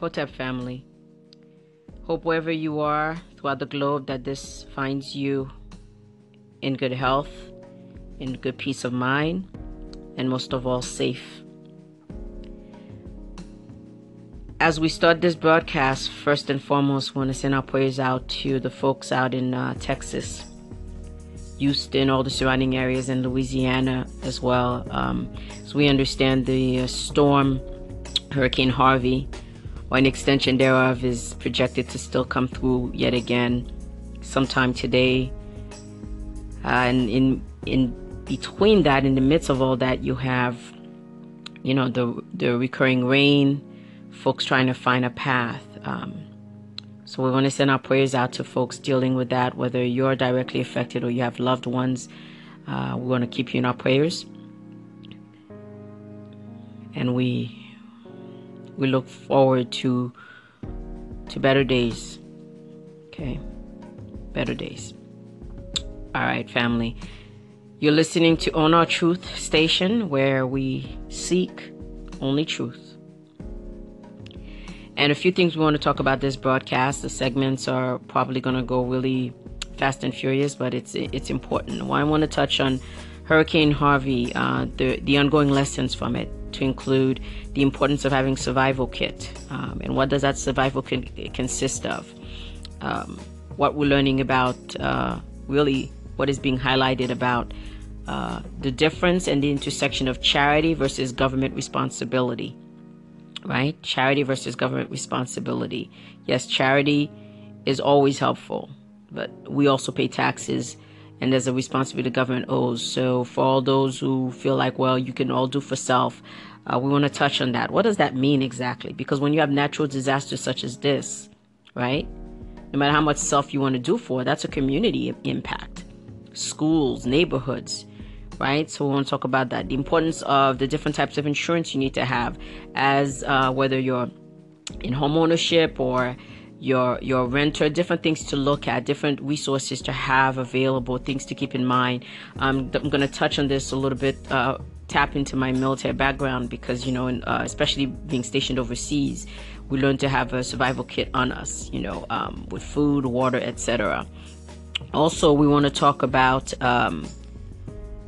Hotep family. Hope wherever you are throughout the globe that this finds you in good health, in good peace of mind, and most of all, safe. As we start this broadcast, first and foremost, want to send our prayers out to the folks out in uh, Texas, Houston, all the surrounding areas, and Louisiana as well. Um, so we understand the uh, storm, Hurricane Harvey, or an extension thereof, is projected to still come through yet again sometime today. Uh, and in in between that, in the midst of all that, you have, you know, the the recurring rain folks trying to find a path. Um, so we want to send our prayers out to folks dealing with that, whether you're directly affected or you have loved ones. Uh, we want to keep you in our prayers, and we we look forward to to better days. Okay, better days. All right, family. You're listening to Own Our Truth station, where we seek only truth. And a few things we want to talk about this broadcast. The segments are probably going to go really fast and furious, but it's it's important. I want to touch on Hurricane Harvey, uh, the the ongoing lessons from it, to include the importance of having survival kit, um, and what does that survival kit consist of? Um, what we're learning about, uh, really, what is being highlighted about uh, the difference and the intersection of charity versus government responsibility right? Charity versus government responsibility. Yes, charity is always helpful, but we also pay taxes and there's a responsibility the government owes. So for all those who feel like, well, you can all do for self, uh, we want to touch on that. What does that mean exactly? Because when you have natural disasters such as this, right? No matter how much self you want to do for, that's a community impact. Schools, neighborhoods, right? So we want to talk about that. The importance of the different types of insurance you need to have, as uh, whether you're in home ownership or your your renter, different things to look at, different resources to have available, things to keep in mind. Um, I'm going to touch on this a little bit. Uh, tap into my military background because you know, in, uh, especially being stationed overseas, we learn to have a survival kit on us. You know, um, with food, water, etc. Also, we want to talk about um,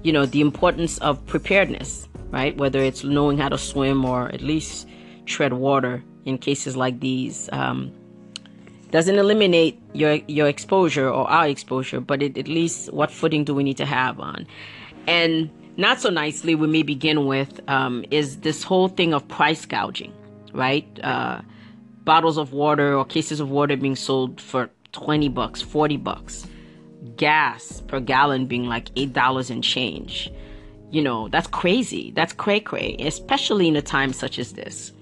you know, the importance of preparedness, right? Whether it's knowing how to swim or at least tread water in cases like these. Um, doesn't eliminate your your exposure or our exposure, but it, at least what footing do we need to have on? And not so nicely, we may begin with um, is this whole thing of price gouging, right? Uh, bottles of water or cases of water being sold for 20 bucks, 40 bucks gas per gallon being like eight dollars and change. You know, that's crazy. That's cray cray, especially in a time such as this.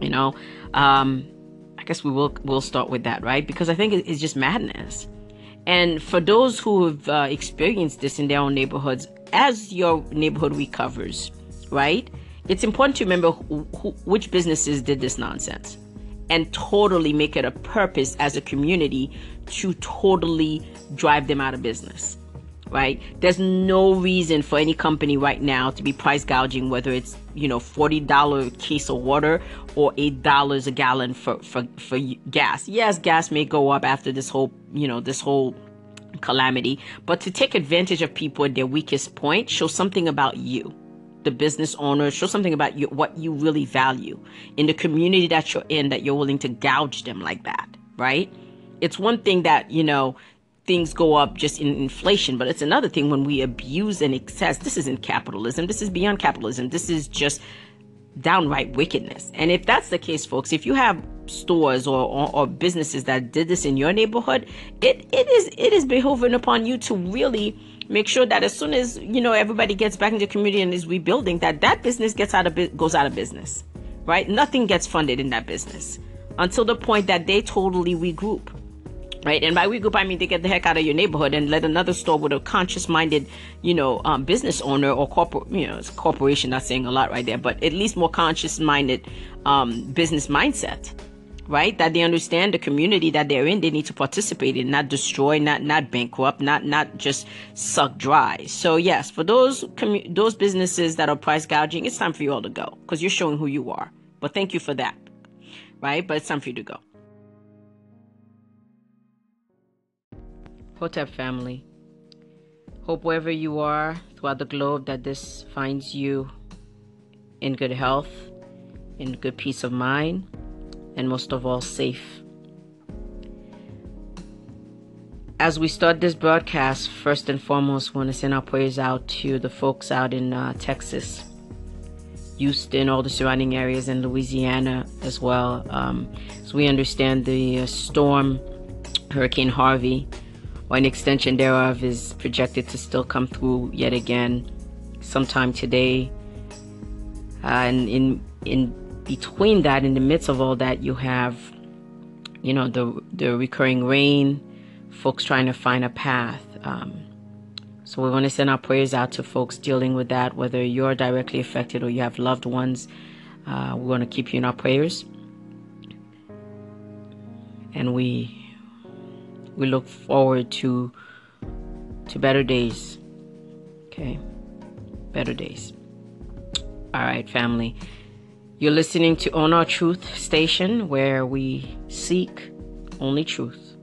You know, um, guess we will we'll start with that, right? Because I think it's just madness. And for those who have uh, experienced this in their own neighborhoods, as your neighborhood recovers, right? It's important to remember who, who, which businesses did this nonsense and totally make it a purpose as a community to totally drive them out of business right? There's no reason for any company right now to be price gouging whether it's you know $40 case of water or $8 a gallon for, for for gas. Yes gas may go up after this whole you know this whole calamity but to take advantage of people at their weakest point show something about you the business owner show something about you, what you really value in the community that you're in that you're willing to gouge them like that right? It's one thing that you know things go up just in inflation, but it's another thing when we abuse and excess. This isn't capitalism. This is beyond capitalism. This is just downright wickedness. And if that's the case, folks, if you have stores or, or, or, businesses that did this in your neighborhood, it, it is it is behoving upon you to really make sure that as soon as you know everybody gets back into the community and is rebuilding, that that business gets out of goes out of business, right? Nothing gets funded in that business until the point that they totally regroup right? And by regroup, I mean they get the heck out of your neighborhood and let another store with a conscious-minded, you know, um, business owner or corporate, you know, corporation. Not saying a lot right there, but at least more conscious-minded um, business mindset, right? That they understand the community that they're in. They need to participate in, not destroy, not not bankrupt, not not just suck dry. So yes, for those commu- those businesses that are price gouging, it's time for you all to go because you're showing who you are. But thank you for that. right? But it's time for you to go. Hotep family. Hope wherever you are throughout the globe that this finds you in good health, in good peace of mind, and most of all, safe. As we start this broadcast, first and foremost, want to send our prayers out to the folks out in uh, Texas, Houston, all the surrounding areas, and Louisiana as well. Um, as we understand, the uh, storm, Hurricane Harvey, or an extension thereof, is projected to still come through yet again sometime today. Uh, and in in between that, in the midst of all that, you have, you know, the the recurring rain, folks trying to find a path. Um, so we want to send our prayers out to folks dealing with that, whether you're directly affected or you have loved ones. Uh, we want to keep you in our prayers, and we we look forward to to better days. Okay, better days. All right, family. You're listening to Own Our Truth station where we seek only truth.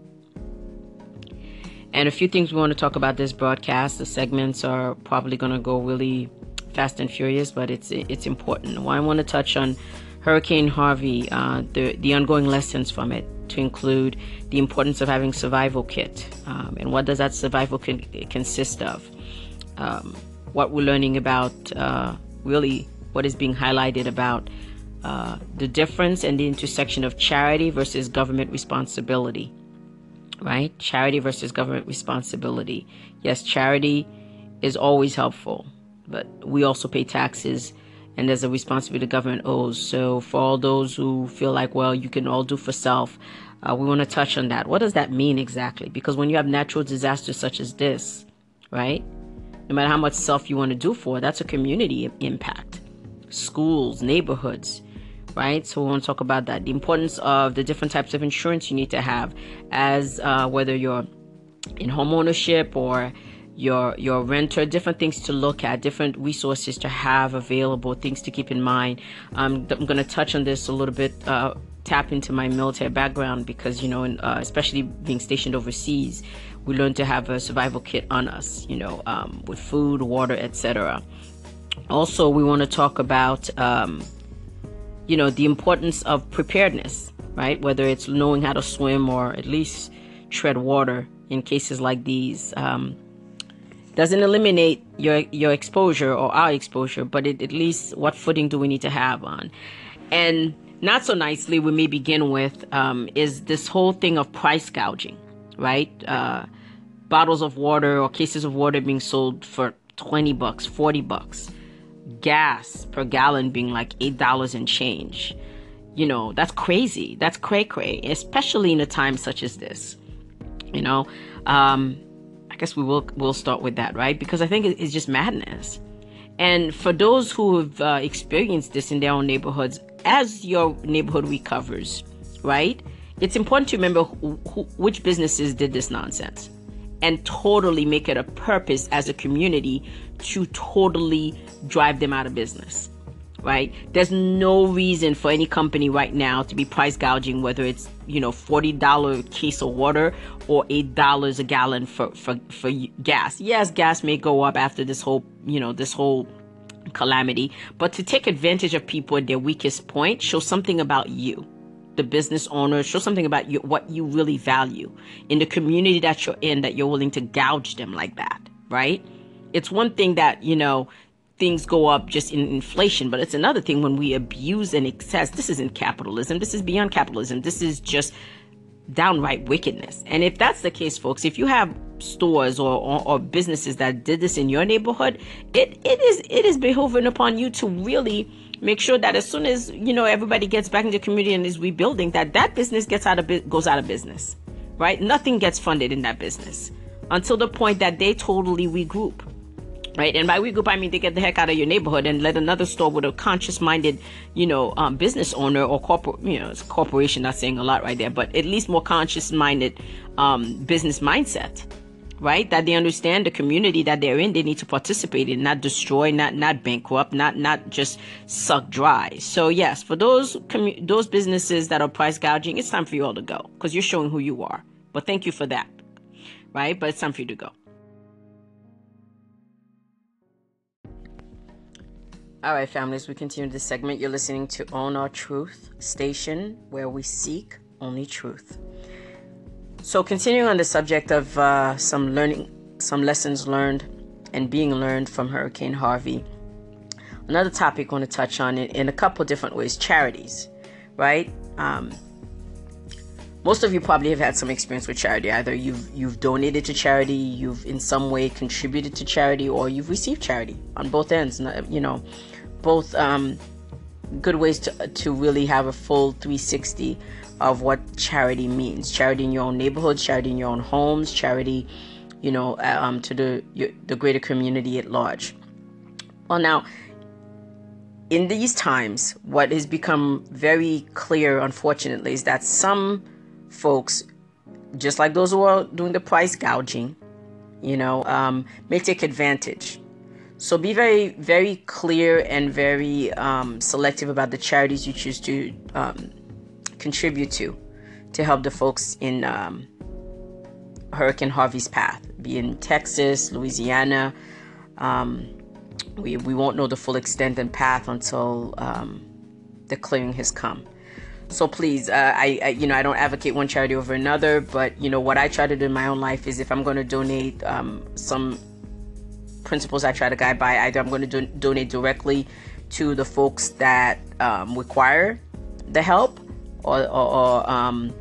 And a few things we want to talk about this broadcast. The segments are probably going to go really fast and furious, but it's it's important. Well, I want to touch on Hurricane Harvey, uh, the the ongoing lessons from it, to include the importance of having survival kit, um, and what does that survival kit consist of? Um, what we're learning about, uh, really, what is being highlighted about uh, the difference and the intersection of charity versus government responsibility. Right? Charity versus government responsibility. Yes, charity is always helpful, but we also pay taxes and there's a responsibility the government owes. So, for all those who feel like, well, you can all do for self, uh, we want to touch on that. What does that mean exactly? Because when you have natural disasters such as this, right? No matter how much self you want to do for, that's a community impact. Schools, neighborhoods, right? So we want to talk about that. The importance of the different types of insurance you need to have, as uh, whether you're in home ownership or your your renter, different things to look at, different resources to have available, things to keep in mind. Um, I'm going to touch on this a little bit. Uh, tap into my military background because you know, uh, especially being stationed overseas, we learn to have a survival kit on us. You know, um, with food, water, etc. Also, we want to talk about um, you know, the importance of preparedness, right? Whether it's knowing how to swim or at least tread water in cases like these. Um, doesn't eliminate your your exposure or our exposure, but it, at least what footing do we need to have on? And not so nicely, we may begin with um, is this whole thing of price gouging, right? Uh, bottles of water or cases of water being sold for 20 bucks, 40 bucks gas per gallon being like eight dollars and change. You know, that's crazy. That's cray cray, especially in a time such as this. You know, um, I guess we will we'll start with that, right? Because I think it's just madness. And for those who have uh, experienced this in their own neighborhoods, as your neighborhood recovers, right? It's important to remember who, who, which businesses did this nonsense and totally make it a purpose as a community to totally drive them out of business right? There's no reason for any company right now to be price gouging whether it's you know $40 case of water or $8 a gallon for, for for gas. Yes gas may go up after this whole you know this whole calamity but to take advantage of people at their weakest point show something about you the business owner show something about you what you really value in the community that you're in that you're willing to gouge them like that right? It's one thing that you know things go up just in inflation but it's another thing when we abuse and excess. This isn't capitalism. This is beyond capitalism. This is just downright wickedness. And if that's the case folks if you have stores or, or, or businesses that did this in your neighborhood it it is it is behoving upon you to really make sure that as soon as you know everybody gets back into the community and is rebuilding that that business gets out of goes out of business right? Nothing gets funded in that business until the point that they totally regroup right and by regroup i mean they get the heck out of your neighborhood and let another store with a conscious minded you know um, business owner or corporate you know it's corporation not saying a lot right there but at least more conscious minded um, business mindset right? That they understand the community that they're in, they need to participate in, not destroy, not not bankrupt, not not just suck dry. So yes, for those commu- those businesses that are price gouging, it's time for you all to go because you're showing who you are. But thank you for that, right? But it's time for you to go. All right, families, we continue this segment. You're listening to Own Our Truth station, where we seek only truth. So, continuing on the subject of uh, some learning, some lessons learned and being learned from Hurricane Harvey, another topic I want to touch on in, in a couple different ways charities, right? Um, most of you probably have had some experience with charity. Either you've you've donated to charity, you've in some way contributed to charity, or you've received charity on both ends. You know, both um, good ways to to really have a full 360 of what charity means. Charity in your own neighborhoods, charity in your own homes, charity, you know, um, to the the greater community at large. Well, now, in these times, what has become very clear, unfortunately, is that some folks, just like those who are doing the price gouging, you know, um, may take advantage. So be very, very clear and very um, selective about the charities you choose to um, contribute to to help the folks in um, Hurricane Harvey's path, be in Texas, Louisiana. Um, we, we won't know the full extent and path until um, the clearing has come. So please, uh, I, I, you know I don't advocate one charity over another, but you know what I try to do in my own life is if I'm going to donate um, some principles I try to guide by, either I'm going to do- donate directly to the folks that um, require the help, or, or, or um,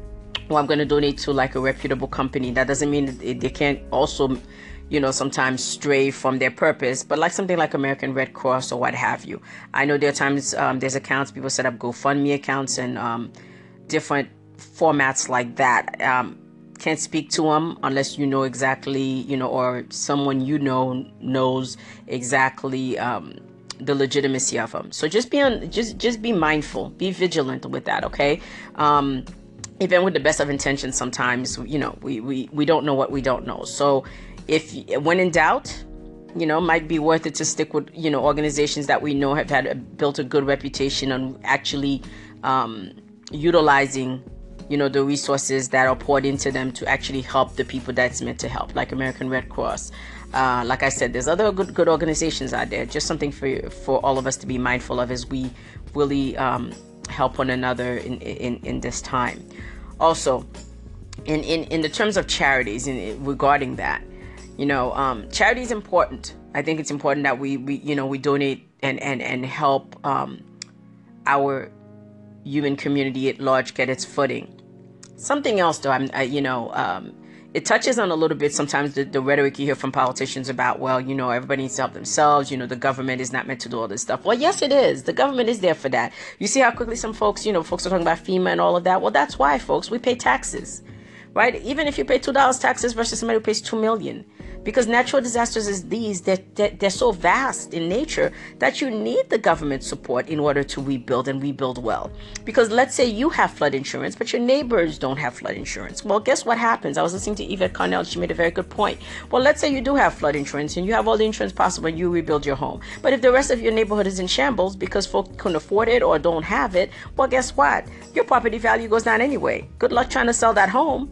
I'm going to donate to like a reputable company. That doesn't mean they, they can't also, you know, sometimes stray from their purpose, but like something like American Red Cross or what have you. I know there are times um, there's accounts people set up GoFundMe accounts and um, different formats like that. Um, can't speak to them unless you know exactly, you know, or someone you know knows exactly um, the legitimacy of them. So just be on, just just be mindful, be vigilant with that. Okay. Um, even with the best of intentions, sometimes you know we we we don't know what we don't know. So if when in doubt, you know, might be worth it to stick with you know organizations that we know have had a, built a good reputation on actually um, utilizing you know the resources that are poured into them to actually help the people that's meant to help like american red cross. Uh, like i said there's other good good organizations out there. Just something for for all of us to be mindful of as we really um, help one another in, in in this time. Also in in, in the terms of charities in, regarding that you know um, charity is important. I think it's important that we, we you know we donate and and and help um, our human community at large get its footing. Something else, though, I'm, I, you know, um, it touches on a little bit sometimes the, the, rhetoric you hear from politicians about, well, you know, everybody needs to help themselves. You know, the government is not meant to do all this stuff. Well, yes, it is. The government is there for that. You see how quickly some folks, you know, folks are talking about FEMA and all of that. Well, that's why, folks, we pay taxes, right? Even if you pay two dollars taxes versus somebody who pays two million, because natural disasters is these that they're, they're, so vast in nature that you need the government support in order to rebuild and rebuild well. Because let's say you have flood insurance but your neighbors don't have flood insurance. Well guess what happens? I was listening to yvette carnell she made a very good point. Well let's say you do have flood insurance and you have all the insurance possible and you rebuild your home. But if the rest of your neighborhood is in shambles because folks couldn't afford it or don't have it well guess what? Your property value goes down anyway. Good luck trying to sell that home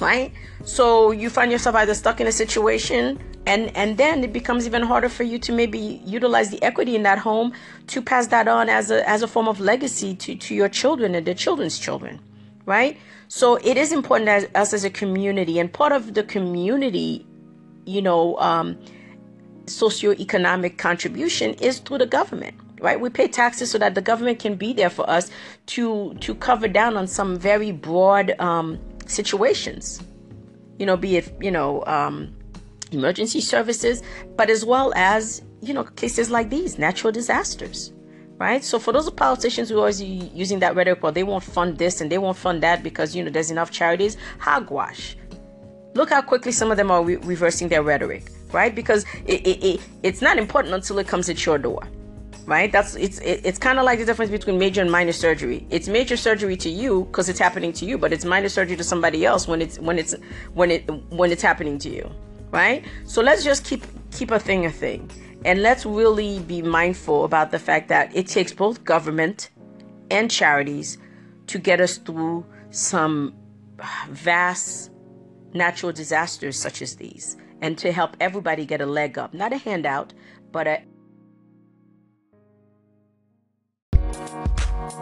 right? So you find yourself either stuck in a situation and and then it becomes even harder for you to maybe utilize the equity in that home to pass that on as a as a form of legacy to to your children and their children's children right? So it is important as us as a community and part of the community you know um socioeconomic contribution is through the government right? We pay taxes so that the government can be there for us to to cover down on some very broad um situations, you know, be it, you know, um, emergency services, but as well as, you know, cases like these, natural disasters, right? So for those politicians who are always using that rhetoric, well, they won't fund this and they won't fund that because, you know, there's enough charities, hogwash. Look how quickly some of them are re- reversing their rhetoric, right? Because it, it, it, it's not important until it comes at your door right? That's it's it, it's kind of like the difference between major and minor surgery. It's major surgery to you because it's happening to you, but it's minor surgery to somebody else when it's when it's when it when it's happening to you, right? So let's just keep keep a thing a thing, and let's really be mindful about the fact that it takes both government and charities to get us through some vast natural disasters such as these, and to help everybody get a leg up, not a handout, but a All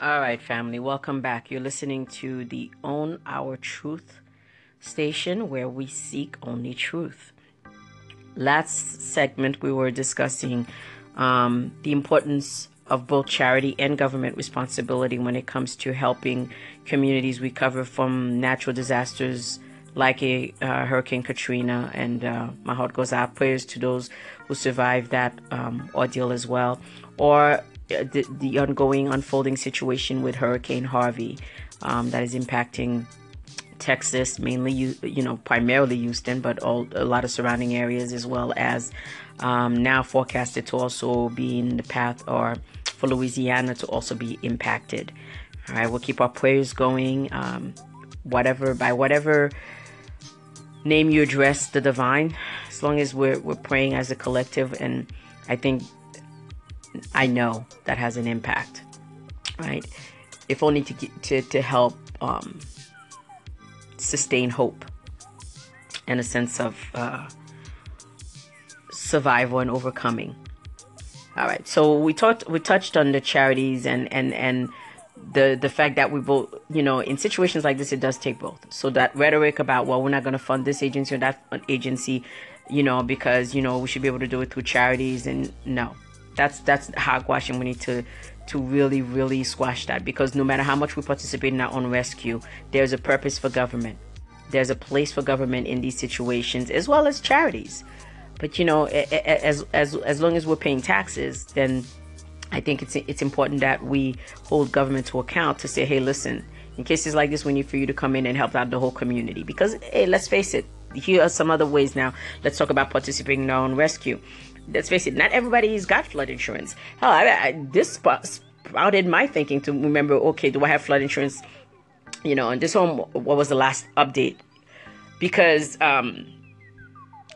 right, family, welcome back. You're listening to the Own Our Truth station where we seek only truth. Last segment, we were discussing um, the importance of both charity and government responsibility when it comes to helping communities recover from natural disasters like a uh, Hurricane Katrina, and uh, my heart goes out prayers to those who survived that um, ordeal as well, or uh, the, the, ongoing unfolding situation with Hurricane Harvey um, that is impacting Texas, mainly you, you know primarily Houston, but all a lot of surrounding areas as well as um, now forecasted to also be in the path or for Louisiana to also be impacted. All right, we'll keep our prayers going. Um, whatever by whatever name you address the divine, as long as we're we're praying as a collective, and I think I know that has an impact, right? If only to to to help um, sustain hope and a sense of uh, survival and overcoming. All right, so we talked we touched on the charities and and and the the fact that we both you know in situations like this it does take both. So that rhetoric about well we're not going to fund this agency or that agency you know because you know we should be able to do it through charities and no. That's that's hogwash and we need to to really really squash that because no matter how much we participate in our own rescue there's a purpose for government. There's a place for government in these situations as well as charities. But you know as as as long as we're paying taxes then I think it's it's important that we hold government to account to say, hey, listen, in cases like this, we need for you to come in and help out the whole community. Because hey, let's face it, here are some other ways now. Let's talk about participating in our own rescue. Let's face it, not everybody's got flood insurance. Hell, I, I, this sprouted my thinking to remember. Okay, do I have flood insurance? You know, and this home, what was the last update? Because um,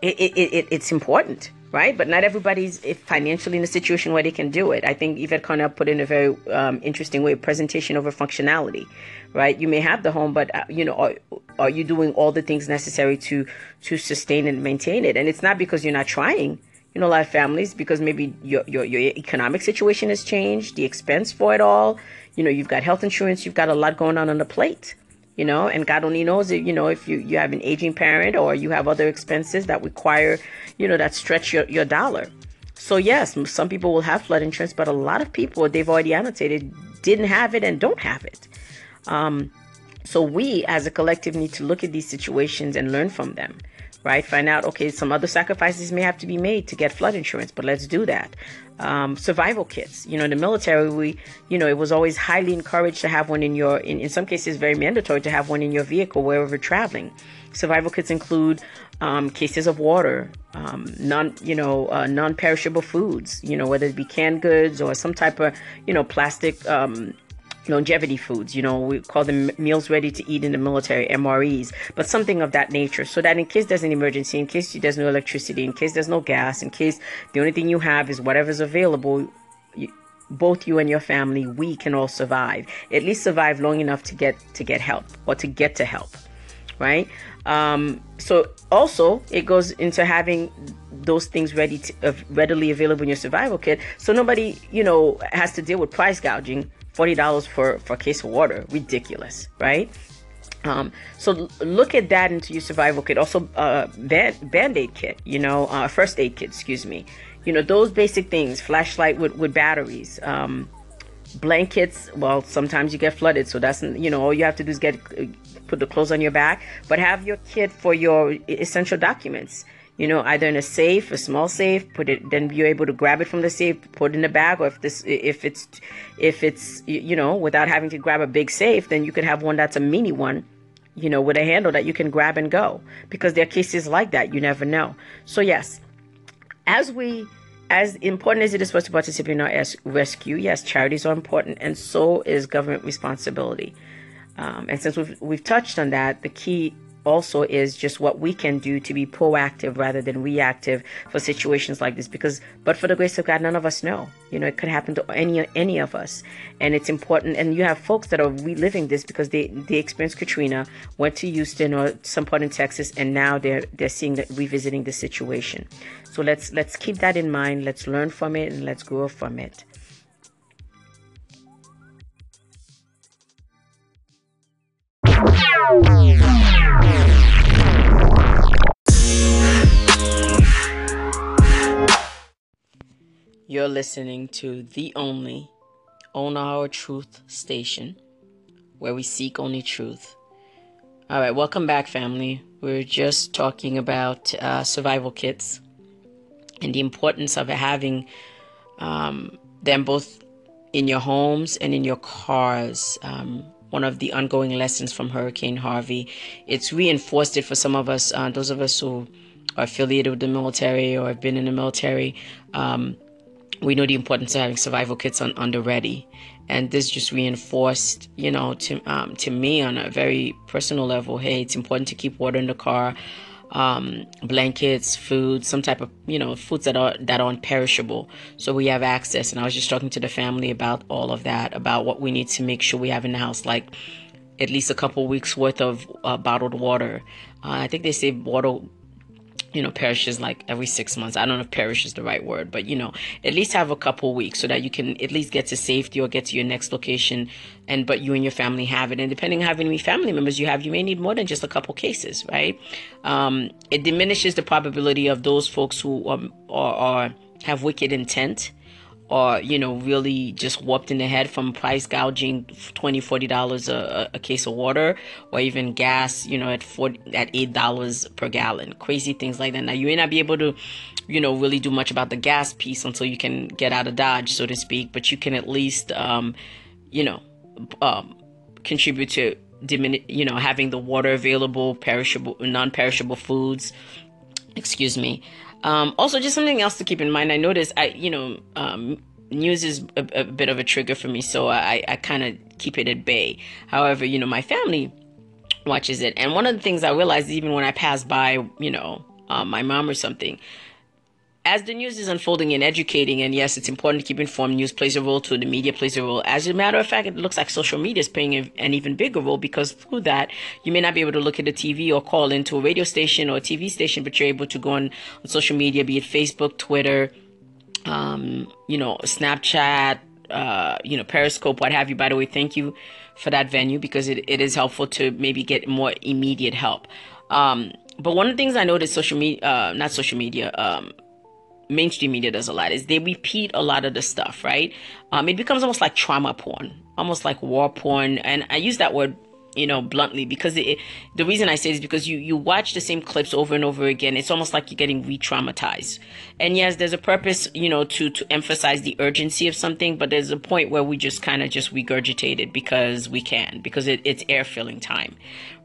it, it, it it's important right? But not everybody's financially in a situation where they can do it. I think Yvette Carnell put in a very um, interesting way: presentation over functionality, right? You may have the home, but uh, you know, are, are you doing all the things necessary to to sustain and maintain it? And it's not because you're not trying. You know, a lot of families because maybe your your your economic situation has changed, the expense for it all. You know, you've got health insurance, you've got a lot going on on the plate you know and god only knows if you know if you you have an aging parent or you have other expenses that require you know that stretch your, your dollar so yes some people will have flood insurance but a lot of people they've already annotated didn't have it and don't have it um, so we as a collective need to look at these situations and learn from them right? Find out, okay, some other sacrifices may have to be made to get flood insurance, but let's do that. Um, survival kits. You know, in the military, we, you know, it was always highly encouraged to have one in your, in, in some cases, very mandatory to have one in your vehicle wherever traveling. Survival kits include um, cases of water, um, non, you know, uh, non-perishable foods. You know, whether it be canned goods or some type of, you know, plastic um, longevity foods. You know, we call them meals ready to eat in the military, MREs, but something of that nature. So that in case there's an emergency, in case there's no electricity, in case there's no gas, in case the only thing you have is whatever's available, you, both you and your family, we can all survive. At least survive long enough to get to get help or to get to help, right? Um, so also it goes into having those things ready to, uh, readily available in your survival kit, so nobody you know has to deal with price gouging $40 for, for a case of water. Ridiculous, right? Um, so look at that into your survival kit. Also, uh, band, band-aid kit, you know, uh, first aid kit, excuse me. You know, those basic things, flashlight with, with batteries, um, blankets. Well, sometimes you get flooded. So that's, you know, all you have to do is get, put the clothes on your back, but have your kit for your essential documents you know, either in a safe, a small safe, put it, then you're able to grab it from the safe, put it in the bag, or if this, if it's, if it's, you know, without having to grab a big safe, then you could have one that's a mini one, you know, with a handle that you can grab and go, because there are cases like that. You never know. So yes, as we, as important as it is for us to participate in our rescue, yes, charities are important, and so is government responsibility. Um, and since we've, we've touched on that, the key also is just what we can do to be proactive rather than reactive for situations like this. Because but for the grace of god none of us know. You know it could happen to any any of us. And it's important and you have folks that are reliving this because they they experienced katrina went to houston or some part in texas and now they're they're seeing that revisiting the situation. So let's let's keep that in mind. Let's learn from it and let's grow from it You're listening to the only Own Our Truth station where we seek only truth. All right, welcome back, family. We're just talking about uh, survival kits and the importance of having um, them both in your homes and in your cars. Um, one of the ongoing lessons from Hurricane Harvey. It's reinforced it for some of us, uh, those of us who are affiliated with the military or have been in the military. Um, we know the importance of having survival kits on, on the ready. And this just reinforced, you know, to um, to me on a very personal level. Hey, it's important to keep water in the car, um, blankets, food, some type of you know foods that are that aren't perishable. So we have access. And I was just talking to the family about all of that, about what we need to make sure we have in the house, like at least a couple weeks worth of uh, bottled water. Uh, I think they say bottled you know, perishes like every six months. I don't know if perish is the right word, but you know, at least have a couple weeks so that you can at least get to safety or get to your next location. And but you and your family have it. And depending on how many family members you have, you may need more than just a couple cases, right? Um, it diminishes the probability of those folks who are, are, are have wicked intent or you know really just warped in the head from price gouging 20 40 dollars a, a case of water or even gas you know at 40 at eight dollars per gallon. Crazy things like that. Now you may not be able to you know really do much about the gas piece until you can get out of dodge so to speak but you can at least um, you know um, contribute to diminish you know having the water available perishable non-perishable foods. Excuse me um, also, just something else to keep in mind. I noticed, I you know, um, news is a, a, bit of a trigger for me, so I, I kind of keep it at bay. However, you know, my family watches it, and one of the things I realized, even when I pass by, you know, um, my mom or something, as the news is unfolding and educating, and yes, it's important to keep informed. News plays a role too. The media plays a role. As a matter of fact, it looks like social media is playing an even bigger role because through that, you may not be able to look at the TV or call into a radio station or a TV station, but you're able to go on, on social media, be it Facebook, Twitter, um, you know, Snapchat, uh, you know, Periscope, what have you. By the way, thank you for that venue because it, it is helpful to maybe get more immediate help. Um, but one of the things I noticed social media, uh, not social media, um, mainstream media does a lot is they repeat a lot of the stuff, right? Um, it becomes almost like trauma porn, almost like war porn. And I use that word you know bluntly because it, the reason i say is because you you watch the same clips over and over again. It's almost like you're getting re-traumatized. And yes there's a purpose you know to to emphasize the urgency of something but there's a point where we just kind of just regurgitate it because we can because it, it's air filling time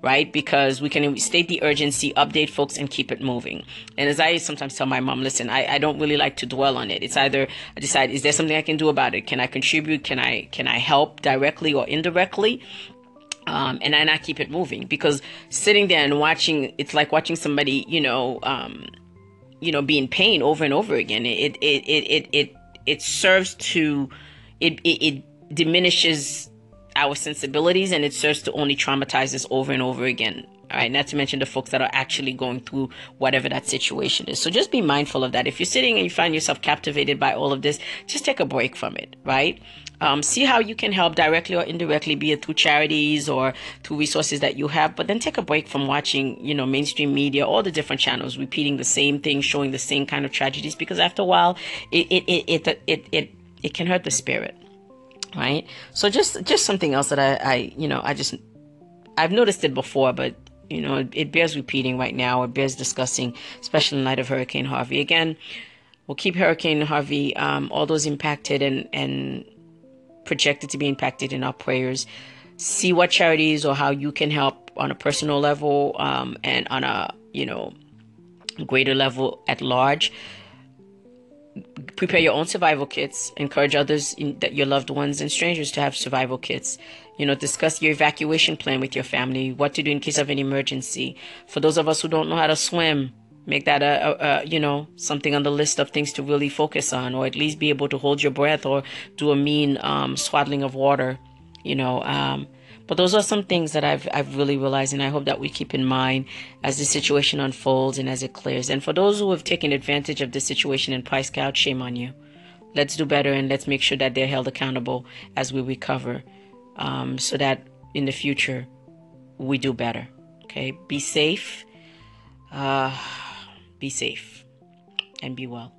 right? Because we can state the urgency update folks and keep it moving. And as i sometimes tell my mom listen i, I don't really like to dwell on it. It's either i decide is there something i can do about it? Can i contribute? Can i can i help directly or indirectly um, and I keep it moving because sitting there and watching, it's like watching somebody, you know, um, you know, be in pain over and over again. It it it it it it serves to it it, it diminishes our sensibilities and it serves to only traumatize us over and over again. All right, not to mention the folks that are actually going through whatever that situation is. So just be mindful of that. If you're sitting and you find yourself captivated by all of this, just take a break from it, right? Um, see how you can help directly or indirectly, be it through charities or through resources that you have. But then take a break from watching, you know, mainstream media, all the different channels repeating the same thing, showing the same kind of tragedies. Because after a while, it it it it it, it, it can hurt the spirit, right? So just just something else that I, I you know I just I've noticed it before, but you know, it, it bears repeating right now. It bears discussing, especially in light of Hurricane Harvey. Again, we'll keep Hurricane Harvey, um, all those impacted and, and projected to be impacted in our prayers. See what charities or how you can help on a personal level um, and on a, you know, greater level at large. Prepare your own survival kits. Encourage others in, that your loved ones and strangers to have survival kits. You know discuss your evacuation plan with your family what to do in case of an emergency. For those of us who don't know how to swim make that a, a, a, you know something on the list of things to really focus on or at least be able to hold your breath or do a mean um, swaddling of water you know um, but those are some things that I've I've really realized, and I hope that we keep in mind as the situation unfolds and as it clears. And for those who have taken advantage of the situation and priced out, shame on you. Let's do better and let's make sure that they're held accountable as we recover, um, so that in the future we do better. Okay, be safe. Uh, be safe and be well.